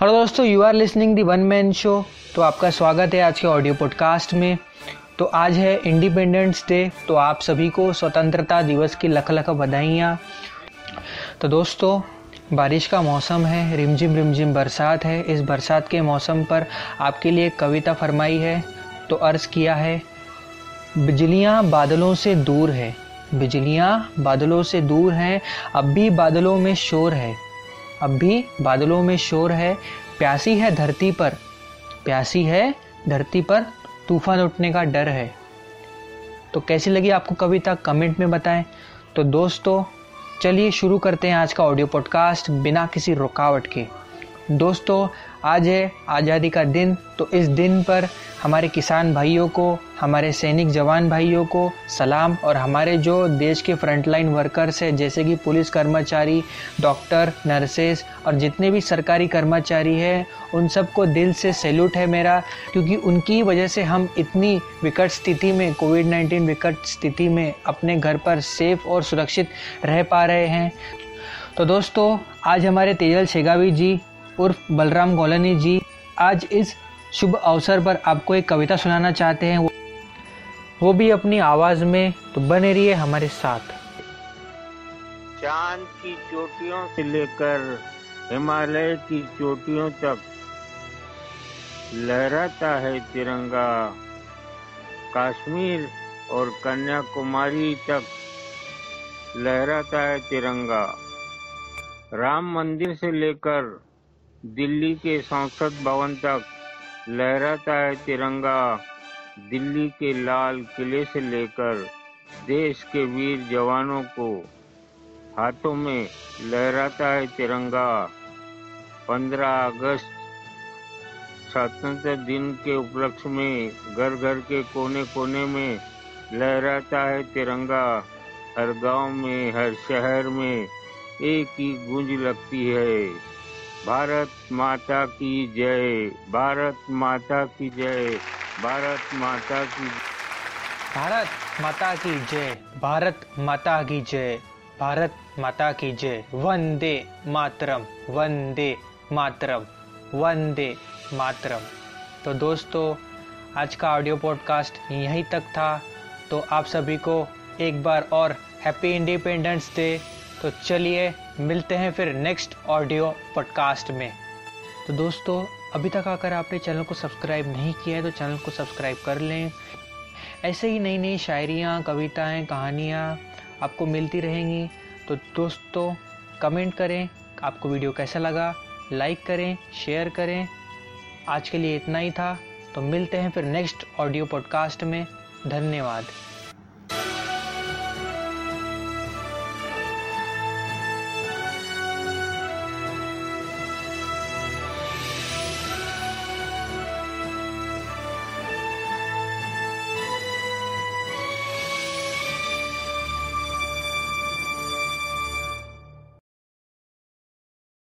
Hello दोस्तों you are listening the one man show तो आपका स्वागत है आज के ऑडियो पॉडकास्ट में। तो आज है इंडिपेंडेंस डे तो आप सभी को स्वतंत्रता दिवस की लख लख बधाइयाँ। तो दोस्तों, बारिश का मौसम है, रिमझिम रिमझिम बरसात है। इस बरसात के मौसम पर आपके लिए कविता फरमाई है। तो अर्ज़ किया है, बिजलियाँ बादलों से दूर है। बिजलियाँ बादलों से दूर हैं, अब भी बादलों में शोर है। अब भी बादलों में शोर है, प्यासी है धरती पर। प्यासी है धरती पर, तूफ़ान उठने का डर है। तो कैसी लगी आपको कविता? कमेंट में बताएँ। तो दोस्तों, चलिए शुरू करते हैं आज का ऑडियो पॉडकास्ट बिना किसी रुकावट के। दोस्तों आज है आज़ादी का दिन तो इस दिन पर हमारे किसान भाइयों को, हमारे सैनिक जवान भाइयों को सलाम और हमारे जो देश के फ्रंटलाइन वर्कर्स हैं, जैसे कि पुलिस कर्मचारी डॉक्टर नर्सेस और जितने भी सरकारी कर्मचारी हैं, उन सबको दिल से सैल्यूट है मेरा, क्योंकि उनकी वजह से हम इतनी विकट स्थिति में कोविड नाइन्टीन विकट स्थिति में अपने घर पर सेफ़ और सुरक्षित रह पा रहे हैं। तो दोस्तों, आज हमारे तेजल शेगावी जी उर्फ़ बलराम गोलानी जी, आज इस शुभ अवसर पर आपको एक कविता सुनाना चाहते हैं। वो भी अपनी आवाज़ में तो बने रहिए हमारे साथ। चाँद की चोटियों से लेकर हिमालय की चोटियों तक लहराता है तिरंगा। कश्मीर और कन्याकुमारी तक लहराता है तिरंगा। राम मंदिर से लेकर दिल्ली के संसद भवन तक लहराता है तिरंगा। दिल्ली के लाल किले से लेकर देश के वीर जवानों को हाथों में लहराता है तिरंगा। 15 अगस्त स्वतंत्रता दिन के उपलक्ष्य में घर घर के कोने कोने में लहराता है तिरंगा। हर गाँव में, हर शहर में एक ही गूंज लगती है। भारत माता की जय, भारत माता की जय, भारत माता की भारत माता की जय, भारत माता की जय, भारत माता की जय। वंदे मातरम वंदे मातरम वंदे मातरम। तो दोस्तों, आज का ऑडियो पॉडकास्ट यहीं तक था। तो आप सभी को एक बार और हैप्पी इंडिपेंडेंस डे तो चलिए मिलते हैं फिर नेक्स्ट ऑडियो पॉडकास्ट में। तो दोस्तों, अभी तक आकर आपने चैनल को सब्सक्राइब नहीं किया है तो चैनल को सब्सक्राइब कर लें। ऐसे ही नई नई शायरियाँ, कविताएँ, कहानियाँ आपको मिलती रहेंगी। तो दोस्तों कमेंट करें, आपको वीडियो कैसा लगा? लाइक करें शेयर करें। आज के लिए इतना ही था। तो मिलते हैं फिर नेक्स्ट ऑडियो पॉडकास्ट में। धन्यवाद।